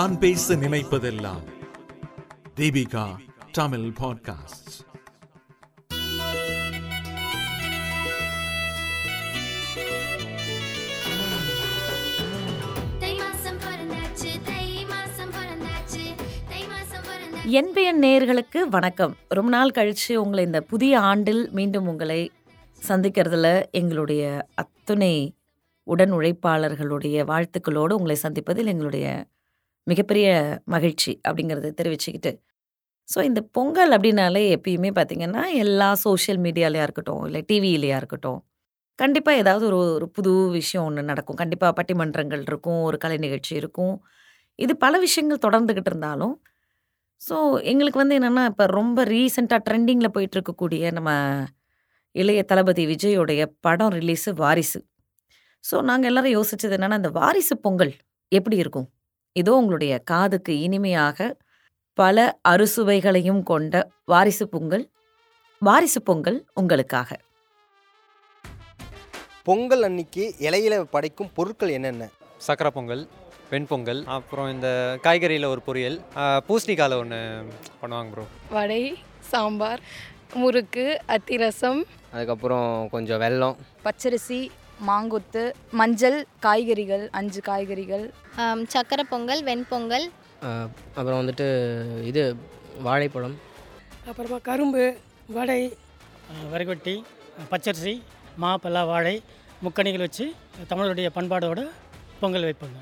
நான் பேச நினைப்பதெல்லாம் தீபிகா தமிழ் பாட்காஸ்ட் தை என்பிஎன் நேயர்களுக்கு வணக்கம். ரொம்ப நாள் கழித்து உங்களை இந்த புதிய ஆண்டில் மீண்டும் உங்களை சந்திக்கிறதுல எங்களுடைய அத்துணை உடன் உழைப்பாளர்களுடைய வாழ்த்துக்களோடு உங்களை சந்திப்பதில் எங்களுடைய மிகப்பெரிய மகிழ்ச்சி அப்படிங்கிறத தெரிவிச்சுக்கிட்டு. ஸோ இந்த பொங்கல் அப்படின்னாலே எப்பயுமே பார்த்தீங்கன்னா எல்லா சோஷியல் மீடியாலையாக இருக்கட்டும் இல்லை டிவியிலையா இருக்கட்டும் கண்டிப்பாக ஏதாவது ஒரு ஒரு புது விஷயம் ஒன்று நடக்கும். கண்டிப்பாக பட்டிமன்றங்கள் இருக்கும் ஒரு கலை நிகழ்ச்சி இருக்கும். இது பல விஷயங்கள் தொடர்ந்துக்கிட்டு இருந்தாலும் ஸோ எங்களுக்கு வந்து என்னென்னா இப்போ ரொம்ப ரீசெண்டாக ட்ரெண்டிங்கில் போயிட்டு இருக்கக்கூடிய நம்ம இளைய தளபதி விஜயோடைய படம் ரிலீஸு வாரிசு. ஸோ நாங்கள் எல்லோரும் யோசிச்சது என்னென்னா இந்த வாரிசு பொங்கல் எப்படி இருக்கும்? இதோ உங்களுடைய காதுக்கு இனிமையாக பல அறுசுவைகளையும் கொண்ட வாரிசு பொங்கல் வாரிசு பொங்கல் உங்களுக்காக. பொங்கல் அன்னைக்கு இலையில படைக்கும் பொருட்கள் என்னென்ன? சக்கரை பொங்கல் வெண்பொங்கல் அப்புறம் இந்த காய்கறியில் ஒரு பொரியல் பூசணிக்காயில் ஒன்று பண்ணுவாங்க ப்ரோ வடை சாம்பார் முறுக்கு அத்திரசம். அதுக்கப்புறம் கொஞ்சம் வெல்லம். பச்சரிசி. மாங்கொத்து மஞ்சள் காய்கறிகள் அஞ்சு காய்கறிகள். சக்கரை பொங்கல் வெண்பொங்கல் அப்புறம் வந்துட்டு இது வாழைப்பழம். அப்புறமா கரும்பு வடை. வரகொட்டி பச்சரிசி மா பல்லா வாழை முக்கணிகள் வச்சு தமிழருடைய பண்பாடோட பொங்கல் வைப்பாங்க.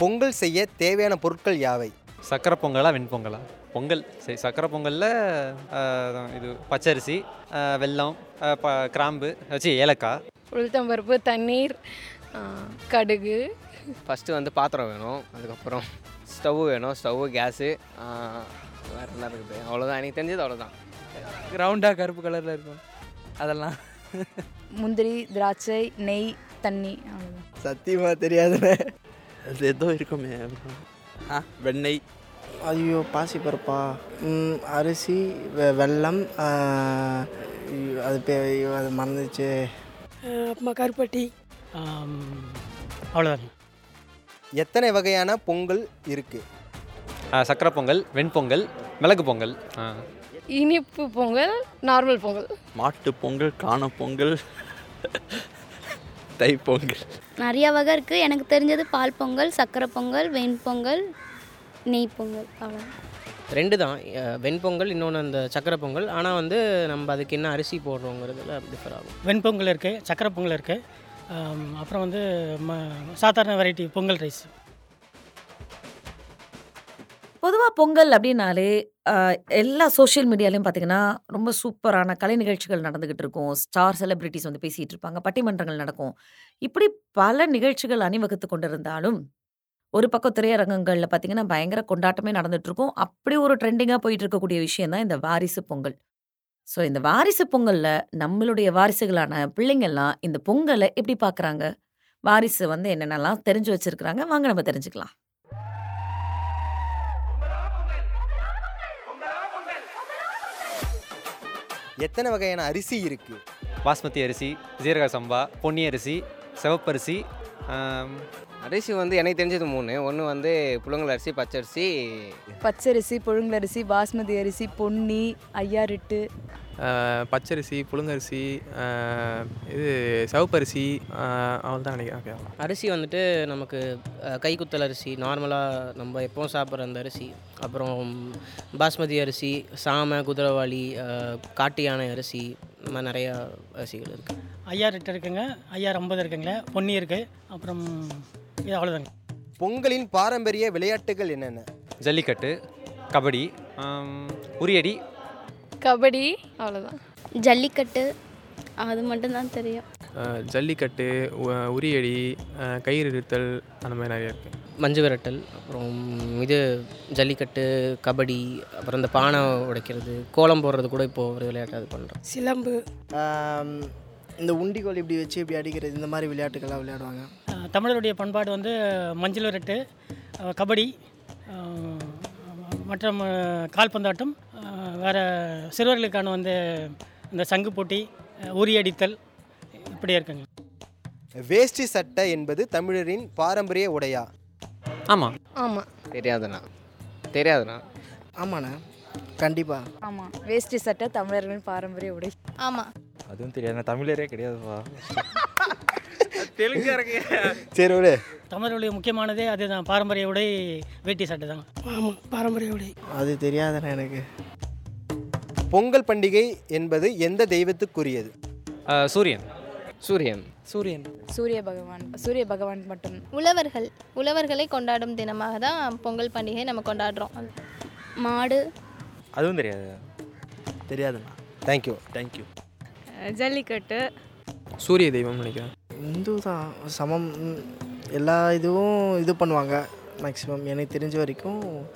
பொங்கல் செய்ய தேவையான பொருட்கள் யாவை? சக்கரை பொங்கலா வெண்பொங்கலா பொங்கல்? சரி சக்கரை பொங்கலில் இது பச்சரிசி வெல்லம் கிராம்பு வச்சு ஏலக்காய். உளுத்தம்பருப்பு தண்ணீர் கடுகு. ஃபஸ்ட்டு வந்து பாத்திரம் வேணும். அதுக்கப்புறம் ஸ்டவ் வேணும். ஸ்டவ்வு கேஸு வேறு என்ன இருக்குது? அவ்வளோதான் எனக்கு தெரிஞ்சது அவ்வளோதான் ரவுண்டாக கருப்பு கலரில் இருக்கும். அதெல்லாம். முந்திரி திராட்சை நெய் தண்ணி. சத்தியமாக தெரியாதுண்ணே அது ஏதோ இருக்குமே. ஆ? வெண்ணெய். ஐயோ பாசி பருப்பா ம், அரிசி வெ- ஐயோ, அது அது மறந்துச்சு. அப்புறமா கருப்பட்டி. அவ்வளோதாங்க எத்தனை வகையான பொங்கல் இருக்கு? ஆ, சக்கரை பொங்கல் வெண்பொங்கல் மிளகு பொங்கல். இனிப்பு பொங்கல் நார்மல் பொங்கல். மாட்டு பொங்கல் காண பொங்கல் தை பொங்கல். நிறைய வகை இருக்குது எனக்கு தெரிஞ்சது பால் பொங்கல் சக்கரை பொங்கல் வெண்பொங்கல் நெய் பொங்கல் அவ்வளோ ரெண்டு தான். வெண்பொங்கல் இன்னொன்று அந்த சக்கரை பொங்கல். ஆனால் வந்து நம்ம அதுக்கு என்ன அரிசி போடுறோங்கிறதுல டிஃபர் ஆகும். வெண்பொங்கல் இருக்குது சக்கரை பொங்கல் இருக்குது அப்புறம் வந்து ம சாதாரண வெரைட்டி பொங்கல் ரைஸ் பொதுவாக பொங்கல் அப்படின்னாலே எல்லா சோஷியல் மீடியாலையும் பார்த்தீங்கன்னா ரொம்ப சூப்பரான கலை நிகழ்ச்சிகள் நடந்துகிட்டு இருக்கும். ஸ்டார் செலிபிரிட்டிஸ் வந்து பேசிகிட்டு இருப்பாங்க பட்டிமன்றங்கள் நடக்கும். இப்படி பல நிகழ்ச்சிகள் அணிவகுத்து கொண்டிருந்தாலும் ஒரு பக்கம் திரையரங்கங்களில் பார்த்தீங்கன்னா பயங்கர கொண்டாட்டமே நடந்துட்டு இருக்கும் அப்படி ஒரு ட்ரெண்டிங்காக போயிட்டு இருக்கக்கூடிய விஷயம் தான் இந்த வாரிசு பொங்கல். ஸோ இந்த வாரிசு பொங்கலில் நம்மளுடைய வாரிசுகளான பிள்ளைங்கள்லாம் இந்த பொங்கலை எப்படி பார்க்குறாங்க வாரிசு வந்து என்னென்னலாம் தெரிஞ்சு வச்சிருக்கிறாங்க? வாங்க நம்ம தெரிஞ்சுக்கலாம். எத்தனை வகையான அரிசி இருக்கு? பாஸ்மதி அரிசி ஜீரக சம்பா பொன்னி அரிசி சிவப்பரிசி அரிசி வந்து எனக்கு தெரிஞ்சது மூணு. ஒன்று வந்து புழுங்கல் அரிசி பச்சரிசி. பச்சரிசி புழுங்கலரிசி பாஸ்மதி அரிசி பொன்னி ஐயாரெட்டு. பச்சரிசி புழுங்கரிசி இது சிவப்பரிசி அவ்வளோதான் நினைக்கிறேன். ஓகே அரிசி வந்துட்டு நமக்கு கைக்குத்தல் அரிசி நார்மலாக நம்ம எப்பவும் சாப்பிட்ற அந்த அரிசி. அப்புறம் பாஸ்மதி அரிசி சாமை குதிரவாளி காட்டு யானை அரிசி இந்த மாதிரி நிறையா அரிசிகள் இருக்குது ஐயா ரெட்டு இருக்குங்க ஐயா ஐம்பது இருக்குங்களே பொன்னி இருக்குது அப்புறம் இது அவ்வளோதாங்க பொங்கலின் பாரம்பரிய விளையாட்டுகள் என்னென்ன? ஜல்லிக்கட்டு கபடி உரியடி. கபடி அவ்வளோதான் ஜல்லிக்கட்டு அது மட்டும்தான் தெரியும். ஜல்லிக்கட்டு உ- உரியடி கயிறு இழுத்தல் அந்த மாதிரி நிறைய இருக்குது மஞ்சு விரட்டல் அப்புறம் இது ஜல்லிக்கட்டு கபடி அப்புறம் இந்த பானை உடைக்கிறது கோலம் போடுறது கூட இப்போது ஒரு விளையாட்டு அது பண்ணுறோம் சிலம்பு. இந்த உண்டிகோல் இப்படி வச்சு இப்படி அடிக்கிறது இந்த மாதிரி விளையாட்டுகள்லாம் விளையாடுவாங்க. தமிழருடைய பண்பாடு வந்து மஞ்சள் விரட்டு கபடி மற்றும் கால்பந்தாட்டம் வேற சிறுவர்களுக்கான வந்து இந்த சங்கு போட்டி உரியடித்தல் இப்படி இருக்குங்க. வேஷ்டி சட்டை என்பது தமிழரின் பாரம்பரிய உடையா? ஆமாம் ஆமாம் தெரியாதுண்ணா. தெரியாதுண்ணா. ஆமாண்ணா. கண்டிப்பாக ஆமாம் வேஷ்டி சட்டை தமிழர்களின் பாரம்பரிய உடை. ஆமாம் அதுவும் தெரியாது. நான் தமிழரே கிடையாதுப்பா. தெலுங்கு சரி விடு. தமிழர்களுடைய முக்கியமானதே அதுதான். பாரம்பரிய உடை வேட்டி சட்டை தான். ஆமாம் பாரம்பரிய உடை. அது தெரியாதுண்ணா எனக்கு. பொங்கல் பண்டிகை என்பது எந்த தெய்வத்துக்குரியது? சூரியன். சூரியன். சூரியன். சூரிய பகவான் சூரிய பகவான் மட்டும். உழவர்கள் உழவர்களை கொண்டாடும் தினமாக தான் பொங்கல் பண்டிகை நம்ம கொண்டாடுறோம். மாடு. அதுவும் தெரியாது. தெரியாதுண்ணா. Thank you thank you Jallikattu. சூரிய தெய்வம் நினைக்கிறேன். இந்து தான் சமம். எல்லா இதுவும் இது பண்ணுவாங்க. மேக்ஸிமம் எனக்கு தெரிஞ்ச வரைக்கும்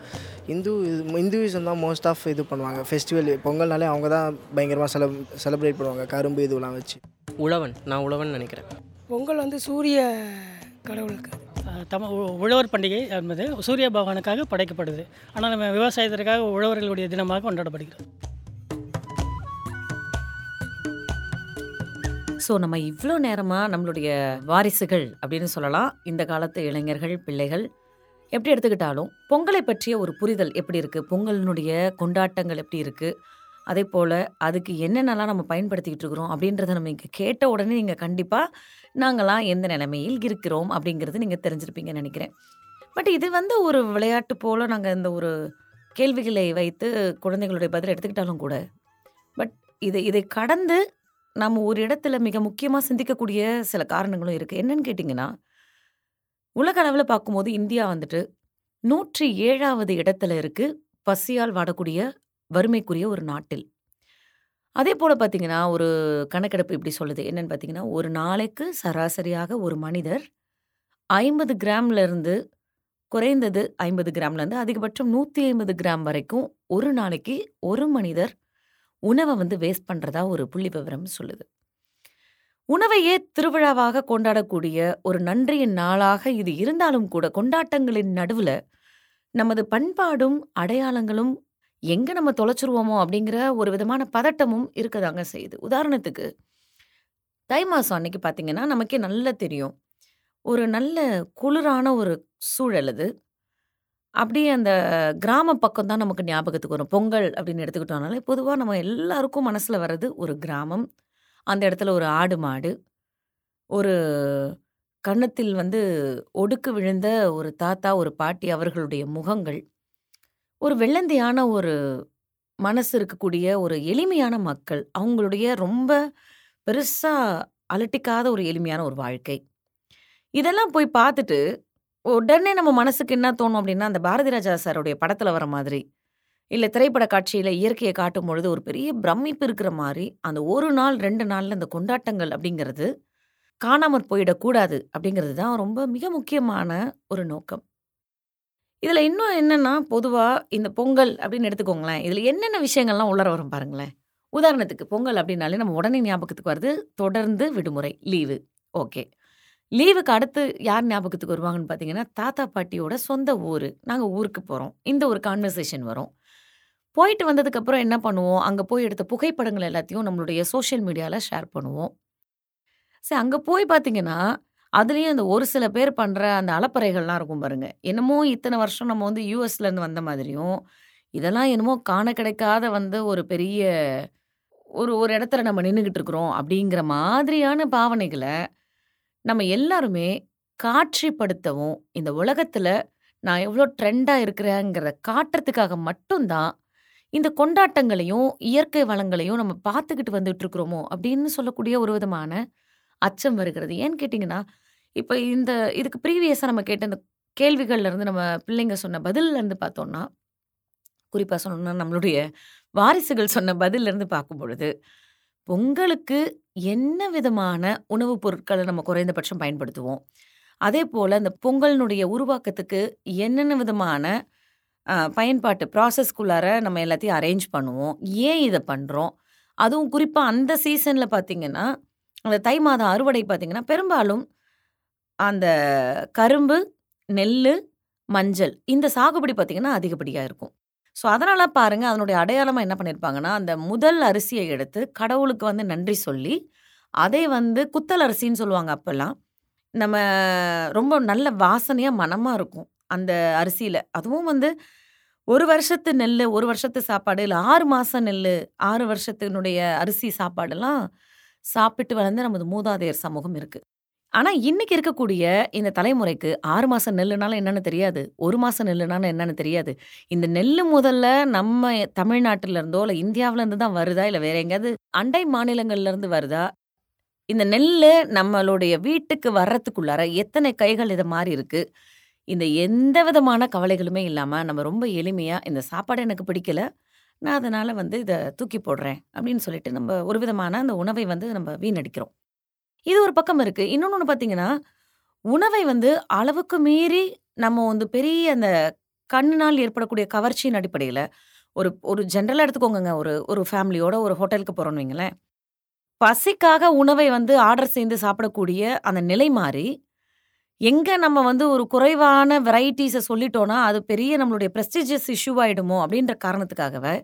இந்து இந்துவிசம் தான் மோஸ்ட் ஆஃப் இது பண்ணுவாங்க. ஃபெஸ்டிவல் பொங்கல்னாலே அவங்க தான் பயங்கரமாக செல செலிப்ரேட் பண்ணுவாங்க. கரும்பு இதுவெல்லாம் வச்சு. உழவன் நான் உழவன் நினைக்கிறேன். பொங்கல் வந்து சூரிய கடவுளுக்கு. தம உ- உழவர் பண்டிகை என்பது சூரிய பகவானுக்காக படைக்கப்படுது. ஆனால் நம்ம விவசாயத்திற்காக உழவர்களுடைய தினமாக கொண்டாடப்படுகிறது. ஸோ நம்ம இவ்வளோ நேரமாக நம்மளுடைய வாரிசுகள் அப்படின்னு சொல்லலாம். இந்த காலத்து இளைஞர்கள் பிள்ளைகள் எப்படி எடுத்துக்கிட்டாலும் பொங்கலை பற்றிய ஒரு புரிதல் எப்படி இருக்குது பொங்கலினுடைய கொண்டாட்டங்கள் எப்படி இருக்குது அதே போல் அதுக்கு என்னென்னலாம் நம்ம பயன்படுத்திக்கிட்டு இருக்கிறோம்? அப்படின்றத நம்ம இங்கே கேட்ட உடனே நீங்கள் கண்டிப்பாக நாங்களாம் எந்த நிலைமையில் இருக்கிறோம்? அப்படிங்கிறது நீங்கள் தெரிஞ்சிருப்பீங்கன்னு நினைக்கிறேன். பட் இது வந்து ஒரு விளையாட்டு போல் நாங்கள் இந்த ஒரு கேள்விகளை வைத்து குழந்தைகளுடைய பதில் எடுத்துக்கிட்டாலும் கூட பட் இதை இதை கடந்து நம்ம ஒரு இடத்துல மிக முக்கியமாக சிந்திக்கக்கூடிய சில காரணங்களும் இருக்குது என்னன்னு கேட்டிங்கன்னா உலக அளவில் பார்க்கும்போது இந்தியா வந்துட்டு நூற்றி ஏழாவது இடத்துல இருக்குது பசியால் வாடக்கூடிய வறுமைக்குரிய ஒரு நாட்டில். அதே போல் பார்த்தீங்கன்னா ஒரு கணக்கெடுப்பு இப்படி சொல்லுது. என்னன்னு பார்த்தீங்கன்னா ஒரு நாளைக்கு சராசரியாக ஒரு மனிதர் ஐம்பது கிராம்லேருந்து குறைந்தது ஐம்பது கிராம்லேருந்து அதிகபட்சம் நூற்றி ஐம்பது கிராம் வரைக்கும் ஒரு நாளைக்கு ஒரு மனிதர் உணவை வந்து வேஸ்ட் பண்ணுறதா ஒரு புள்ளி விவரம் சொல்லுது. உணவையே திருவிழாவாக கொண்டாடக்கூடிய ஒரு நன்றியின் நாளாக இது இருந்தாலும் கூட கொண்டாட்டங்களின் நடுவில் நமது பண்பாடும் அடையாளங்களும் எங்கே நம்ம தொலைச்சிருவோமோ அப்படிங்கிற ஒரு விதமான பதட்டமும் இருக்கதாங்க செய்யுது. உதாரணத்துக்கு தை மாதம் அன்னைக்கு பார்த்தீங்கன்னா நமக்கே நல்லா தெரியும். ஒரு நல்ல குளிரான ஒரு சூழல் அது. அப்படியே அந்த கிராம பக்கம் தான் நமக்கு ஞாபகத்துக்கு வரும். பொங்கல் அப்படின்னு எடுத்துக்கிட்டோம்னாலே பொதுவாக நம்ம எல்லாருக்கும் மனசில் வர்றது ஒரு கிராமம். அந்த இடத்துல ஒரு ஆடு மாடு. ஒரு கன்னத்தில் வந்து ஒடுக்கு விழுந்த ஒரு தாத்தா ஒரு பாட்டி அவர்களுடைய முகங்கள். ஒரு வெள்ளந்தையான ஒரு மனசு இருக்கக்கூடிய ஒரு எளிமையான மக்கள். அவங்களுடைய ரொம்ப பெருசாக அலட்டிக்காத ஒரு எளிமையான ஒரு வாழ்க்கை. இதெல்லாம் போய் பார்த்துட்டு உடனே நம்ம மனசுக்கு என்ன தோணும் அப்படின்னா அந்த பாரதி ராஜா சாருடைய படத்தில் வர மாதிரி இல்லை திரைப்பட காட்சியில் இயற்கையை காட்டும் பொழுது ஒரு பெரிய பிரமிப்பு இருக்கிற மாதிரி அந்த ஒரு நாள் ரெண்டு நாளில் அந்த கொண்டாட்டங்கள் அப்படிங்கிறது காணாமற் போயிடக்கூடாது அப்படிங்கிறது தான் ரொம்ப மிக முக்கியமான ஒரு நோக்கம். இதில் இன்னும் என்னென்னா பொதுவாக இந்த பொங்கல் அப்படின்னு எடுத்துக்கோங்களேன். இதில் என்னென்ன விஷயங்கள்லாம் உள்ளர வரும் பாருங்களேன். உதாரணத்துக்கு பொங்கல் அப்படின்னாலே நம்ம உடனே ஞாபகத்துக்கு வருது தொடர்ந்து விடுமுறை லீவு ஓகே. லீவுக்கு அடுத்து யார் ஞாபகத்துக்கு வருவாங்கன்னு பார்த்தீங்கன்னா தாத்தா பாட்டியோட சொந்த ஊர். நாங்கள் ஊருக்கு போகிறோம் இந்த ஒரு கான்வர்சேஷன் வரும். போயிட்டு வந்ததுக்கப்புறம் என்ன பண்ணுவோம்? அங்கே போய் எடுத்த புகைப்படங்கள் எல்லாத்தையும் நம்மளுடைய சோஷியல் மீடியாவில் ஷேர் பண்ணுவோம். சரி அங்கே போய் பார்த்தீங்கன்னா அதுலேயும் அந்த ஒரு சில பேர் பண்ணுற அந்த அலப்பறைகள்லாம் இருக்கும் பாருங்க. என்னமோ இத்தனை வருஷம் நம்ம வந்து யூஎஸ்லேருந்து வந்த மாதிரியும் இதெல்லாம் என்னமோ காண கிடைக்காத வந்து ஒரு பெரிய ஒரு ஒரு இடத்துல நம்ம நின்றுக்கிட்டு இருக்கிறோம் அப்படிங்கிற மாதிரியான பாவனைகளை நம்ம எல்லாருமே காட்சிப்படுத்தவும் இந்த உலகத்தில் நான் எவ்வளோ ட்ரெண்டாக இருக்கிறேங்கிறத காட்டுறதுக்காக மட்டும்தான் இந்த கொண்டாட்டங்களையும் இயற்கை வளங்களையும் நம்ம பார்த்துக்கிட்டு வந்துட்டு இருக்கிறோமோ அப்படின்னு சொல்லக்கூடிய ஒரு விதமான அச்சம் வருகிறது. ஏன்னு கேட்டிங்கன்னா இப்போ இந்த இதுக்கு ப்ரீவியஸாக நம்ம கேட்ட இந்த கேள்விகள்லேருந்து நம்ம பிள்ளைங்க சொன்ன பதில்லேருந்து பார்த்தோன்னா பார்த்தோம்னா குறிப்பாக சொல்லணும்னா நம்மளுடைய வாரிசுகள் சொன்ன பதில்ல பார்க்கும் பொழுது பொங்கலுக்கு என்ன விதமான உணவுப் பொருட்களை நம்ம குறைந்தபட்சம் பயன்படுத்துவோம்? அதே போல் அந்த பொங்கலினுடைய உருவாக்கத்துக்கு என்னென்ன விதமான பயன்பாட்டு ப்ராசஸ்க்குள்ளார நம்ம எல்லாத்தையும் அரேஞ்ச் பண்ணுவோம்? ஏன் இதை பண்ணுறோம் அதுவும் குறிப்பாக அந்த சீசனில் பார்த்தீங்கன்னா அந்த தை மாதம் அறுவடை பார்த்திங்கன்னா பெரும்பாலும் அந்த கரும்பு நெல் மஞ்சள் இந்த சாகுபடி பார்த்தீங்கன்னா அதிகப்படியாக இருக்கும். ஸோ அதனால் பாருங்க அதனுடைய அடையாளமாக என்ன பண்ணியிருப்பாங்கன்னா அந்த முதல் அரிசியை எடுத்து கடவுளுக்கு வந்து நன்றி சொல்லி அதை வந்து குத்தல் அரிசின்னு சொல்லுவாங்க அப்போல்லாம். நம்ம ரொம்ப நல்ல வாசனையாக மனமாக இருக்கும் அந்த அரிசியில். அதுவும் வந்து ஒரு வருஷத்து நெல் ஒரு வருஷத்து சாப்பாடு இல்லை ஆறு மாதம் நெல் ஆறு வருஷத்தினுடைய அரிசி சாப்பாடெல்லாம் சாப்பிட்டு வளர்ந்த நமது மூதாதையர் சமூகம் இருக்குது ஆனால் இன்னைக்கு இருக்கக்கூடிய இந்த தலைமுறைக்கு ஆறு மாதம் நெல்லுனாலும் என்னன்னு தெரியாது. ஒரு மாதம் நெல்லுனாலும் என்னன்னு தெரியாது. இந்த நெல் முதல்ல நம்ம தமிழ்நாட்டில இருந்தோ இல்லை இந்தியாவில இருந்து தான் வருதா இல்லை வேற எங்கேயாவது அண்டை மாநிலங்கள்ல இருந்து வருதா? இந்த நெல் நம்மளுடைய வீட்டுக்கு வர்றதுக்குள்ளார எத்தனை கைகள் இதை மாறி இருக்கு? இந்த எந்த விதமான கவலைகளுமே இல்லாமல் நம்ம ரொம்ப எளிமையாக இந்த சாப்பாடு எனக்கு பிடிக்கல நான் அதனால் வந்து இதை தூக்கி போடுறேன் அப்படின்னு சொல்லிட்டு நம்ம ஒரு விதமான அந்த உணவை வந்து நம்ம வீணடிக்கிறோம். இது ஒரு பக்கம் இருக்கு. இன்னொன்று பார்த்தீங்கன்னா உணவை வந்து அளவுக்கு மீறி நம்ம வந்து பெரிய அந்த கண்ணினால் ஏற்படக்கூடிய கவர்ச்சியின் அடிப்படையில் ஒரு ஒரு ஜென்ரலாக எடுத்துக்கோங்கங்க. ஒரு ஒரு ஃபேமிலியோட ஒரு ஹோட்டலுக்கு போகிறோன்னு வைங்களேன். பசிக்காக உணவை வந்து ஆர்டர் செய்து சாப்பிடக்கூடிய அந்த நிலை மாறி எங்கே நம்ம வந்து ஒரு குறைவான வெரைட்டிஸை சொல்லிட்டோன்னா அது பெரிய நம்மளுடைய ப்ரெஸ்டிஜியஸ் இஷ்யூ ஆகிடுமோ அப்படின்ற காரணத்துக்காகவே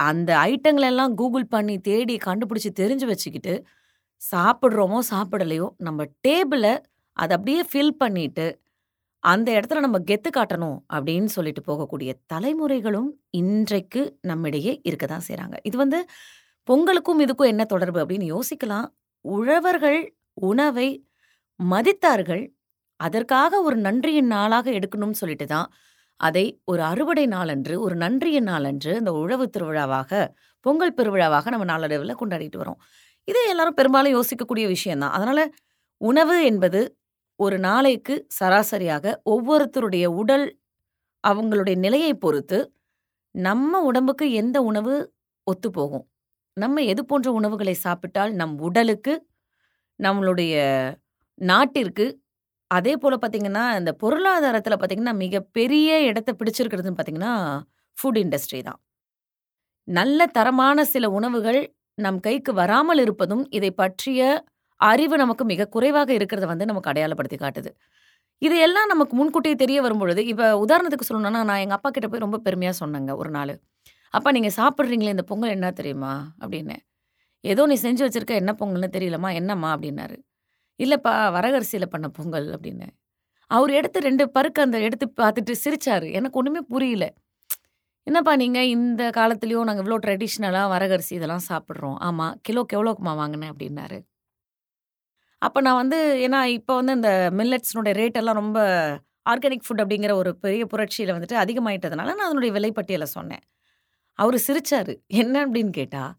அந்த ஐட்டங்கள் எல்லாம் கூகுள் பண்ணி தேடி கண்டுபிடிச்சி தெரிஞ்சு வச்சுக்கிட்டு சாப்பிட்றோமோ சாப்பிடலையோ நம்ம டேபிளை அதை அப்படியே ஃபில் பண்ணிட்டு அந்த இடத்துல நம்ம கெத்து காட்டணும் அப்படின்னு சொல்லிட்டு போகக்கூடிய தலைமுறைகளும் இன்றைக்கு நம்மிடையே இருக்க தான் செய்கிறாங்க இது வந்து பொங்கலுக்கும் இதுக்கும் என்ன தொடர்பு அப்படின்னு யோசிக்கலாம். உழவர்கள் உணவை மதித்தார்கள். அதற்காக ஒரு நன்றியின் நாளாக எடுக்கணும்னு சொல்லிட்டு தான் அதை ஒரு அறுவடை நாளன்று ஒரு நன்றியின் நாளன்று இந்த உழவு திருவிழாவாக பொங்கல் பெருவிழாவாக நம்ம நாளடைவில் கொண்டாடிட்டு வரோம். இது எல்லாரும் பெரும்பாலும் யோசிக்கக்கூடிய விஷயம்தான் அதனால உணவு என்பது ஒரு நாளைக்கு சராசரியாக ஒவ்வொருத்தருடைய உடல் அவங்களுடைய நிலையை பொறுத்து நம்ம உடம்புக்கு எந்த உணவு ஒத்துப்போகும்? நம்ம எது போன்ற உணவுகளை சாப்பிட்டால் நம் உடலுக்கு நம்மளுடைய நாட்டிற்கு அதே போல் பார்த்தீங்கன்னா இந்த பொருளாதாரத்தில் பார்த்தீங்கன்னா மிகப்பெரிய இடத்த பிடிச்சிருக்கிறதுன்னு பார்த்தீங்கன்னா ஃபுட் இண்டஸ்ட்ரி தான். நல்ல தரமான சில உணவுகள் நம் கைக்கு வராமல் இருப்பதும் இதை பற்றிய அறிவு நமக்கு மிக குறைவாக இருக்கிறத வந்து நமக்கு அடையாளப்படுத்தி காட்டுது. இதையெல்லாம் நமக்கு முன்கூட்டியே தெரிய வரும்பொழுது இப்போ உதாரணத்துக்கு சொல்லணும்னா நான் எங்கள் அப்பா கிட்ட போய் ரொம்ப பெருமையாக சொன்னேங்க ஒரு நாள். அப்பா நீங்கள் சாப்பிட்றீங்களே இந்த பொங்கல் என்ன தெரியுமா? அப்படின்னு. ஏதோ நீ செஞ்சு வச்சிருக்க என்ன பொங்கல்னு தெரியலம்மா என்னம்மா? அப்படின்னாரு. இல்லைப்பா வரகரிசியில் பண்ண பொங்கல் அப்படின்னு. அவர் எடுத்து ரெண்டு பருக்கு அந்த எடுத்து பார்த்துட்டு சிரிச்சாரு. எனக்கு ஒன்றுமே புரியல. என்னப்பா நீங்கள் இந்த காலத்துலேயும் நாங்கள் இவ்வளோ ட்ரெடிஷ்னலாக வரகரிசி இதெல்லாம் சாப்பிட்றோம். ஆமாம் கிலோக்கு எவ்வளோக்குமா வாங்கினேன் அப்படின்னாரு. அப்போ நான் வந்து ஏன்னா இப்போ வந்து இந்த மில்லட்ஸ்னுடைய ரேட்டெல்லாம் ரொம்ப ஆர்கானிக் ஃபுட் அப்படிங்கிற ஒரு பெரிய புரட்சியில் வந்துட்டு அதிகமாயிட்டதுனால நான் அதனுடைய விலைப்பட்டியலை சொன்னேன். அவர் சிரித்தார் என்ன? அப்படின்னு கேட்டால்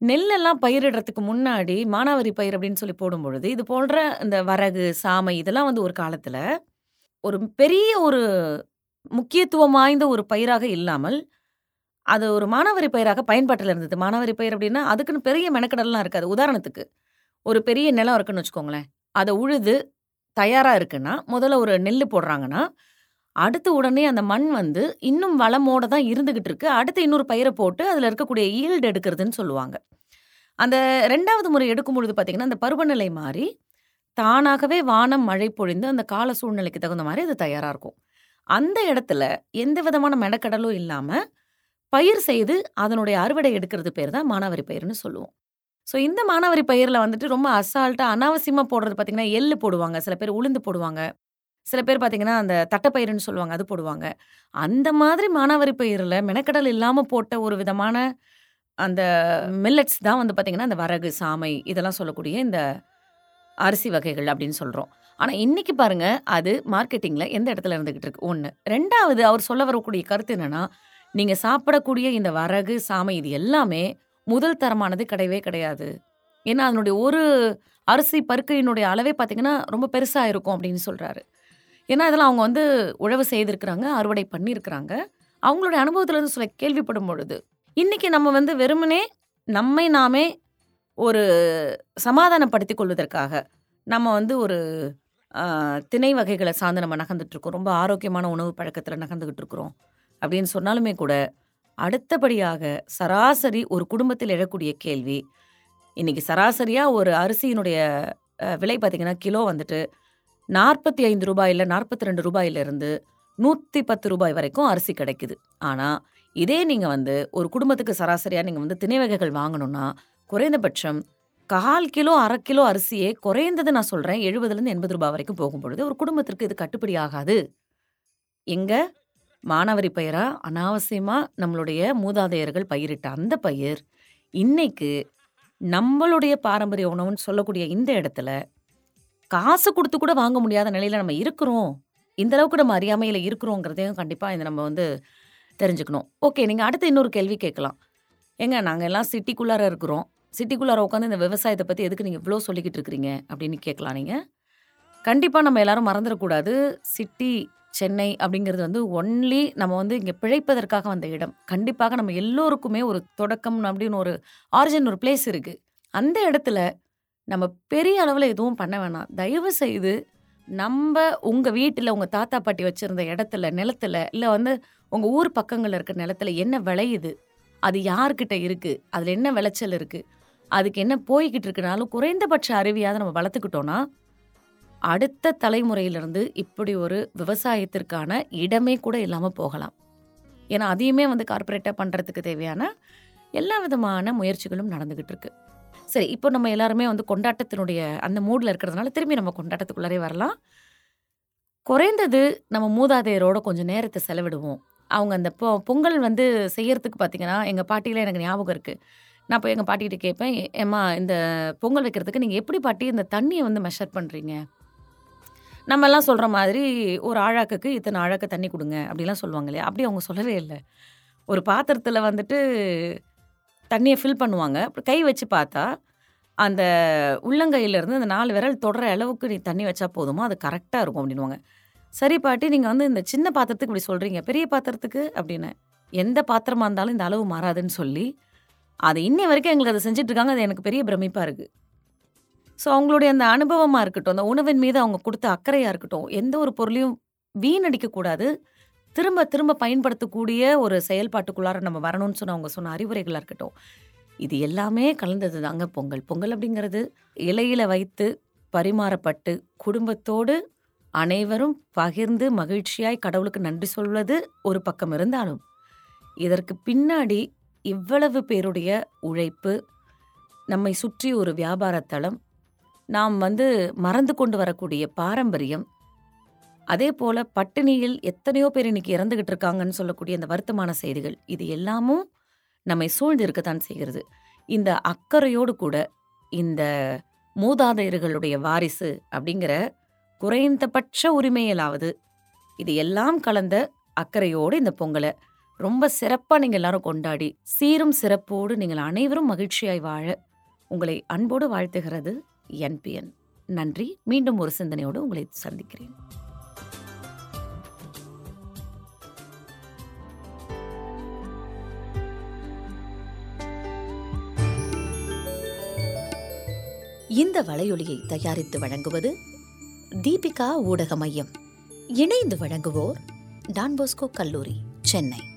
நெல்லெல்லாம் பயிரிடுறதுக்கு முன்னாடி மானாவாரி பயிர் அப்படின்னு சொல்லி போடும் பொழுது இது போன்ற இந்த வரகு சாமை இதெல்லாம் வந்து ஒரு காலத்தில் ஒரு பெரிய ஒரு முக்கியத்துவம் வாய்ந்த ஒரு பயிராக இல்லாமல் அது ஒரு மானாவாரி பயிராக பயன்பாட்டில் இருந்தது. மானாவாரி பயிர் அப்படின்னா அதுக்குன்னு பெரிய மெனக்கடல்லாம் இருக்காது. உதாரணத்துக்கு ஒரு பெரிய நிலம் இருக்குன்னு வச்சுக்கோங்களேன். அதை உழுது தயாராக இருக்குன்னா முதல்ல ஒரு நெல் போடுறாங்கன்னா அடுத்து உடனே அந்த மண் வந்து இன்னும் வளமோட தான் இருந்துகிட்டு இருக்கு. அடுத்து இன்னொரு பயிரை போட்டு அதில் இருக்கக்கூடிய ஈல்டு எடுக்கிறதுன்னு சொல்லுவாங்க. அந்த ரெண்டாவது முறை எடுக்கும் பொழுது பார்த்தீங்கன்னா அந்த பருவநிலை மாறி தானாகவே வானம் மழை பொழிந்து அந்த கால சூழ்நிலைக்கு தகுந்த மாதிரி அது தயாராக இருக்கும். அந்த இடத்துல எந்த விதமான மெனக்கடலும் இல்லாமல் பயிர் செய்து அதனுடைய அறுவடை எடுக்கிறது பேர் தான் மானாவாரி பயிர்னு சொல்லுவோம். ஸோ இந்த மானாவரி பயிரில் வந்துட்டு ரொம்ப அசால்ட்டாக அனாவசியமாக போடுறது பார்த்தீங்கன்னா எள்ளு போடுவாங்க. சில பேர் உளுந்து போடுவாங்க. சில பேர் பார்த்தீங்கன்னா அந்த தட்டைப்பயிறுன்னு சொல்லுவாங்க அது போடுவாங்க. அந்த மாதிரி மானாவாரி பயிரில் மெனக்கடல் இல்லாமல் போட்ட ஒரு விதமான அந்த மில்லட்ஸ் தான் வந்து பார்த்தீங்கன்னா அந்த வரகு சாமை இதெல்லாம் சொல்லக்கூடிய இந்த அரிசி வகைகள் அப்படின்னு சொல்கிறோம் ஆனால் இன்னைக்கு பாருங்க அது மார்க்கெட்டிங்கில் எந்த இடத்துல இருந்துகிட்டு இருக்கு ஒன்று ரெண்டாவது அவர் சொல்ல வரக்கூடிய கருத்து என்னன்னா நீங்கள் சாப்பிடக்கூடிய இந்த வரகு சாமை இது எல்லாமே முதல் தரமானது கிடையவே கிடையாது. ஏன்னா அதனுடைய ஒரு அரிசி பருக்கையினுடைய அளவே பார்த்தீங்கன்னா ரொம்ப பெருசாக இருக்கும் அப்படின்னு சொல்கிறாரு ஏன்னா இதெல்லாம் அவங்க வந்து உழவு செய்திருக்கிறாங்க அறுவடை பண்ணியிருக்கிறாங்க. அவங்களுடைய அனுபவத்திலேருந்து சில கேள்விப்படும் பொழுது இன்றைக்கி நம்ம வந்து வெறுமனே நம்மை நாமே ஒரு சமாதானப்படுத்தி கொள்வதற்காக நம்ம வந்து ஒரு திணை வகைகளை சார்ந்து நம்ம நகர்ந்துட்டுருக்கோம். ரொம்ப ஆரோக்கியமான உணவு பழக்கத்தில் நகர்ந்துக்கிட்டு இருக்கிறோம் அப்படின்னு சொன்னாலுமே கூட அடுத்தபடியாக சராசரி ஒரு குடும்பத்தில் எழக்கூடிய கேள்வி இன்னைக்கு சராசரியாக ஒரு அரிசியினுடைய விலை பார்த்திங்கன்னா கிலோ வந்துட்டு நாற்பத்தி ஐந்து ரூபாயில் நாற்பத்தி ரெண்டு ரூபாயிலிருந்து நூற்றி பத்து ரூபாய் வரைக்கும் அரிசி கிடைக்குது. ஆனால் இதே நீங்கள் வந்து ஒரு குடும்பத்துக்கு சராசரியாக நீங்கள் வந்து திணை வகைகள் வாங்கணும்னா குறைந்தபட்சம் கால் கிலோ அரை கிலோ அரிசியே குறைந்தது நான் சொல்கிறேன் எழுபதுலேருந்து எண்பது ரூபாய் வரைக்கும் போகும் பொழுது ஒரு குடும்பத்திற்கு இது கட்டுப்படி ஆகாது. எங்கே மானாவாரி பயிராக அனாவசியமாக நம்மளுடைய மூதாதையர்கள் பயிரிட்ட அந்த பயிர் இன்னைக்கு நம்மளுடைய பாரம்பரிய உணவுன்னு சொல்லக்கூடிய இந்த இடத்துல காசு கொடுத்து கூட வாங்க முடியாத நிலையில் நம்ம இருக்கிறோம். இந்த அளவுக்கு நம்ம அறியாமையில் இருக்கிறோங்கிறதையும் கண்டிப்பாக இதை நம்ம வந்து தெரிஞ்சுக்கணும். ஓகே நீங்கள் அடுத்து இன்னொரு கேள்வி கேட்கலாம். ஏங்க நாங்கள் எல்லாம் சிட்டிக்குள்ளார இருக்கிறோம். சிட்டிக்குள்ளார உட்காந்து இந்த விவசாயத்தை பற்றி எதுக்கு நீங்கள் இவ்வளோ சொல்லிக்கிட்டு இருக்கிறீங்க அப்படின்னு கேட்கலாம் நீங்கள் கண்டிப்பாக நம்ம எல்லாரும் மறந்துடக்கூடாது. சிட்டி சென்னை அப்படிங்கிறது வந்து ஒன்லி நம்ம வந்து இங்கே பிழைப்பதற்காக வந்த இடம். கண்டிப்பாக நம்ம எல்லோருக்குமே ஒரு தொடக்கம் அப்படின்னு ஒரு ஆரிஜின் ஒரு பிளேஸ் இருக்குது அந்த இடத்துல நம்ம பெரிய அளவில் எதுவும் பண்ண வேணாம். தயவு செய்து நம்ம உங்கள் வீட்டில் உங்கள் தாத்தா பாட்டி வச்சுருந்த இடத்துல நிலத்துல இல்லை வந்து உங்கள் ஊர் பக்கங்களில் இருக்க நிலத்துல என்ன விளையுது? அது யார்கிட்ட இருக்குது அதில் என்ன விளைச்சல் இருக்குது அதுக்கு என்ன போய்கிட்டு இருக்குனாலும் குறைந்தபட்ச அருவியாவது நம்ம வளர்த்துக்கிட்டோன்னா அடுத்த தலைமுறையிலிருந்து இப்படி ஒரு விவசாயத்திற்கான இடமே கூட இல்லாமல் போகலாம். ஏன்னா அதையுமே வந்து கார்ப்பரேட்டாக பண்ணுறதுக்கு தேவையான எல்லா விதமான முயற்சிகளும் நடந்துக்கிட்டு இருக்கு சரி இப்போ நம்ம எல்லாருமே வந்து கொண்டாட்டத்தினுடைய அந்த மூடில் இருக்கிறதுனால திரும்பி நம்ம கொண்டாட்டத்துக்குள்ளாரே வரலாம். குறைந்தது நம்ம மூதாதையரோட கொஞ்சம் நேரத்தை செலவிடுவோம். அவங்க அந்த பொ பொங்கல் வந்து செய்யறதுக்கு பார்த்தீங்கன்னா எங்கள் பாட்டியில் எனக்கு ஞாபகம் இருக்குது நான் இப்போ எங்கள் பாட்டிகிட்ட கேட்பேன் ஏம்மா இந்த பொங்கல் வைக்கிறதுக்கு நீங்கள் எப்படி பாட்டி இந்த தண்ணியை வந்து மெஷர் பண்ணுறீங்க நம்ம எல்லாம் சொல்கிற மாதிரி ஒரு ஆழாக்குக்கு இத்தனை ஆழாக்கு தண்ணி கொடுங்க அப்படிலாம் சொல்லுவாங்க இல்லையா? அப்படி அவங்க சொல்லவே இல்லை. ஒரு பாத்திரத்தில் வந்துட்டு தண்ணியை ஃபில் பண்ணுவாங்க. அப்புறம் கை வச்சு பார்த்தா அந்த உள்ளங்கையிலேருந்து அந்த நாலு விரல் தொடர அளவுக்கு நீ தண்ணி வச்சா போதுமா? அது கரெக்டாக இருக்கும் அப்படின்வாங்க சரி பாட்டி நீங்கள் வந்து இந்த சின்ன பாத்திரத்துக்கு இப்படி சொல்கிறீங்க பெரிய பாத்திரத்துக்கு? அப்படின்னு. எந்த பாத்திரமாக இருந்தாலும் இந்த அளவு மாறாதுன்னு சொல்லி அது இன்னி வரைக்கும் எங்களுக்கு அதை செஞ்சுட்டு இருக்காங்க அது எனக்கு பெரிய பிரமிப்பாக இருக்குது ஸோ அவங்களுடைய அந்த அனுபவமாக இருக்கட்டும் அந்த உணவின் மீது அவங்க கொடுத்த அக்கறையாக இருக்கட்டும் எந்த ஒரு பொருளையும் வீணடிக்கக்கூடாது திரும்ப திரும்ப பயன்படுத்தக்கூடிய ஒரு செயல்பாட்டுக்குள்ளார நம்ம வரணும்னு சொன்ன அவங்க சொன்ன அறிவுரைகளாக இருக்கட்டும் இது எல்லாமே கலந்தது தாங்க பொங்கல். பொங்கல் அப்படிங்கிறது இலையில வைத்து பரிமாறப்பட்டு குடும்பத்தோடு அனைவரும் பகிர்ந்து மகிழ்ச்சியாய் கடவுளுக்கு நன்றி சொல்வது ஒரு பக்கம் இருந்தாலும் இதற்கு பின்னாடி இவ்வளவு பேருடைய உழைப்பு நம்மை சுற்றி ஒரு வியாபாரத்தளம் நாம் வந்து மறந்து கொண்டு வரக்கூடிய பாரம்பரியம் அதே போல பட்டினியில் எத்தனையோ பேர் இன்னைக்கு இறந்துகிட்டு இருக்காங்கன்னு சொல்லக்கூடிய இந்த வருத்தமான செய்திகள் இது எல்லாமும் நம்மை சூழ்ந்து இருக்கத்தான் செய்கிறது. இந்த அக்கறையோடு கூட இந்த மூதாதையர்களுடைய வாரிசு அப்படிங்கிற குறைந்தபட்ச உரிமையிலாவது இது எல்லாம் கலந்த அக்கறையோடு இந்த பொங்கலை ரொம்ப சிறப்பாக நீங்கள் எல்லாரும் கொண்டாடி சீரும் சிறப்போடு நீங்கள் அனைவரும் மகிழ்ச்சியாய் வாழ உங்களை அன்போடு வாழ்த்துகிறது என்பிஎன் நன்றி. மீண்டும் ஒரு சிந்தனையோடு உங்களை சந்திக்கிறேன். இந்த வலையொலியை தயாரித்து வழங்குவது தீபிகா ஊடக மையம். இணைந்து வழங்குவோர் டான்போஸ்கோ கல்லூரி சென்னை.